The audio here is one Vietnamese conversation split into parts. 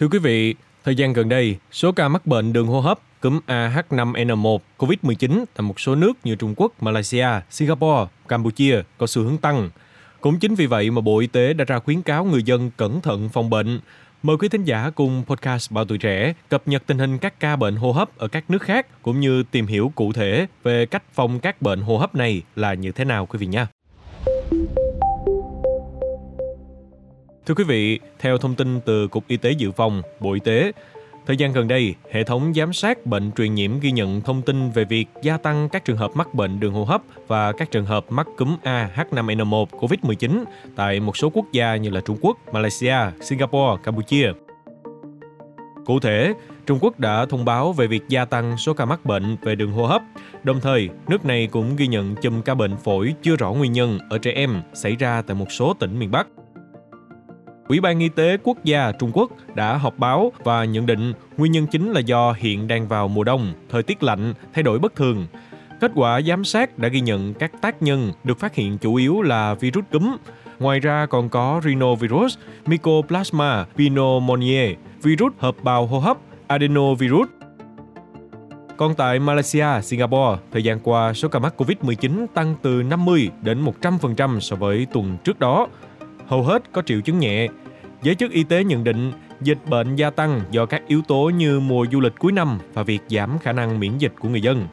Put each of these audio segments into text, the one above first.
Thưa quý vị, thời gian gần đây, số ca mắc bệnh đường hô hấp cúm AH5N1 COVID-19 tại một số nước như Trung Quốc, Malaysia, Singapore, Campuchia có xu hướng tăng. Cũng chính vì vậy mà Bộ Y tế đã ra khuyến cáo người dân cẩn thận phòng bệnh. Mời quý thính giả cùng podcast Bảo Tuổi Trẻ cập nhật tình hình các ca bệnh hô hấp ở các nước khác cũng như tìm hiểu cụ thể về cách phòng các bệnh hô hấp này là như thế nào quý vị nhé. Thưa quý vị, theo thông tin từ Cục Y tế Dự phòng, Bộ Y tế, thời gian gần đây, hệ thống giám sát bệnh truyền nhiễm ghi nhận thông tin về việc gia tăng các trường hợp mắc bệnh đường hô hấp và các trường hợp mắc cúm A H5N1 COVID-19 tại một số quốc gia như là Trung Quốc, Malaysia, Singapore, Campuchia. Cụ thể, Trung Quốc đã thông báo về việc gia tăng số ca mắc bệnh về đường hô hấp. Đồng thời, nước này cũng ghi nhận chùm ca bệnh phổi chưa rõ nguyên nhân ở trẻ em xảy ra tại một số tỉnh miền Bắc. Ủy ban Y tế Quốc gia Trung Quốc đã họp báo và nhận định nguyên nhân chính là do hiện đang vào mùa đông, thời tiết lạnh, thay đổi bất thường. Kết quả giám sát đã ghi nhận các tác nhân được phát hiện chủ yếu là virus cúm. Ngoài ra còn có rhinovirus, Mycoplasma pneumoniae, virus hợp bào hô hấp, adenovirus. Còn tại Malaysia, Singapore, thời gian qua số ca mắc COVID-19 tăng từ 50 đến 100% so với tuần trước đó hầu hết có triệu chứng nhẹ. Giới chức y tế nhận định dịch bệnh gia tăng do các yếu tố như mùa du lịch cuối năm và việc giảm khả năng miễn dịch của người dân.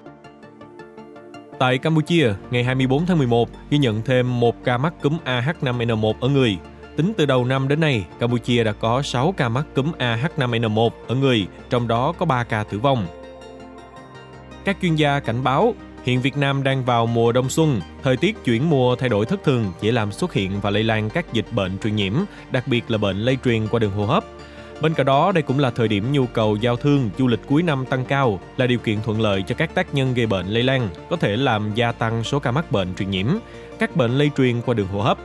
Tại Campuchia, ngày 24 tháng 11 ghi nhận thêm một ca mắc cúm AH5N1 ở người. Tính từ đầu năm đến nay, Campuchia đã có 6 ca mắc cúm AH5N1 ở người, trong đó có 3 ca tử vong. Các chuyên gia cảnh báo Hiện Việt Nam đang vào mùa đông xuân, thời tiết chuyển mùa thay đổi thất thường dễ làm xuất hiện và lây lan các dịch bệnh truyền nhiễm, đặc biệt là bệnh lây truyền qua đường hô hấp. Bên cạnh đó, đây cũng là thời điểm nhu cầu giao thương, du lịch cuối năm tăng cao, là điều kiện thuận lợi cho các tác nhân gây bệnh lây lan, có thể làm gia tăng số ca mắc bệnh truyền nhiễm, các bệnh lây truyền qua đường hô hấp.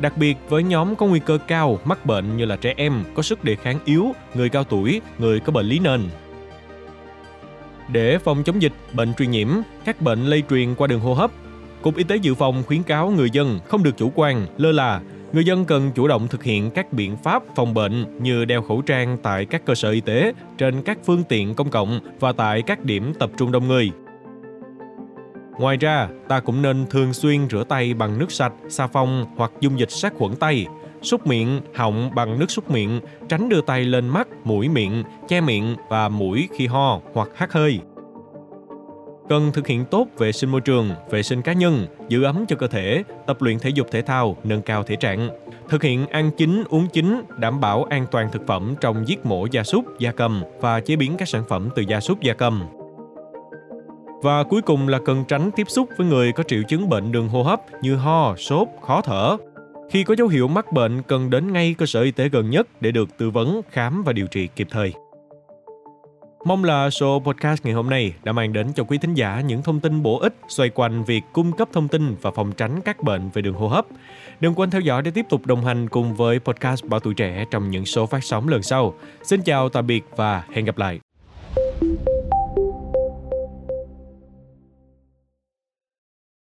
Đặc biệt với nhóm có nguy cơ cao mắc bệnh như là trẻ em, có sức đề kháng yếu, người cao tuổi, người có bệnh lý nền, để phòng chống dịch, bệnh truyền nhiễm, các bệnh lây truyền qua đường hô hấp, Cục Y tế Dự phòng khuyến cáo người dân không được chủ quan, lơ là. Người dân cần chủ động thực hiện các biện pháp phòng bệnh như đeo khẩu trang tại các cơ sở y tế, trên các phương tiện công cộng và tại các điểm tập trung đông người. Ngoài ra, ta cũng nên thường xuyên rửa tay bằng nước sạch, xà phòng hoặc dung dịch sát khuẩn tay, súc miệng, họng bằng nước súc miệng, tránh đưa tay lên mắt, mũi miệng, che miệng và mũi khi ho hoặc hắt hơi. Cần thực hiện tốt vệ sinh môi trường, vệ sinh cá nhân, giữ ấm cho cơ thể, tập luyện thể dục thể thao, nâng cao thể trạng. Thực hiện ăn chín, uống chín, đảm bảo an toàn thực phẩm trong giết mổ gia súc, gia cầm và chế biến các sản phẩm từ gia súc, gia cầm. Và cuối cùng là cần tránh tiếp xúc với người có triệu chứng bệnh đường hô hấp như ho, sốt, khó thở, khi có dấu hiệu mắc bệnh, cần đến ngay cơ sở y tế gần nhất để được tư vấn, khám và điều trị kịp thời. Mong là show podcast ngày hôm nay đã mang đến cho quý thính giả những thông tin bổ ích xoay quanh việc cung cấp thông tin và phòng tránh các bệnh về đường hô hấp. Đừng quên theo dõi để tiếp tục đồng hành cùng với podcast Bảo Tuổi Trẻ trong những số phát sóng lần sau. Xin chào, tạm biệt và hẹn gặp lại.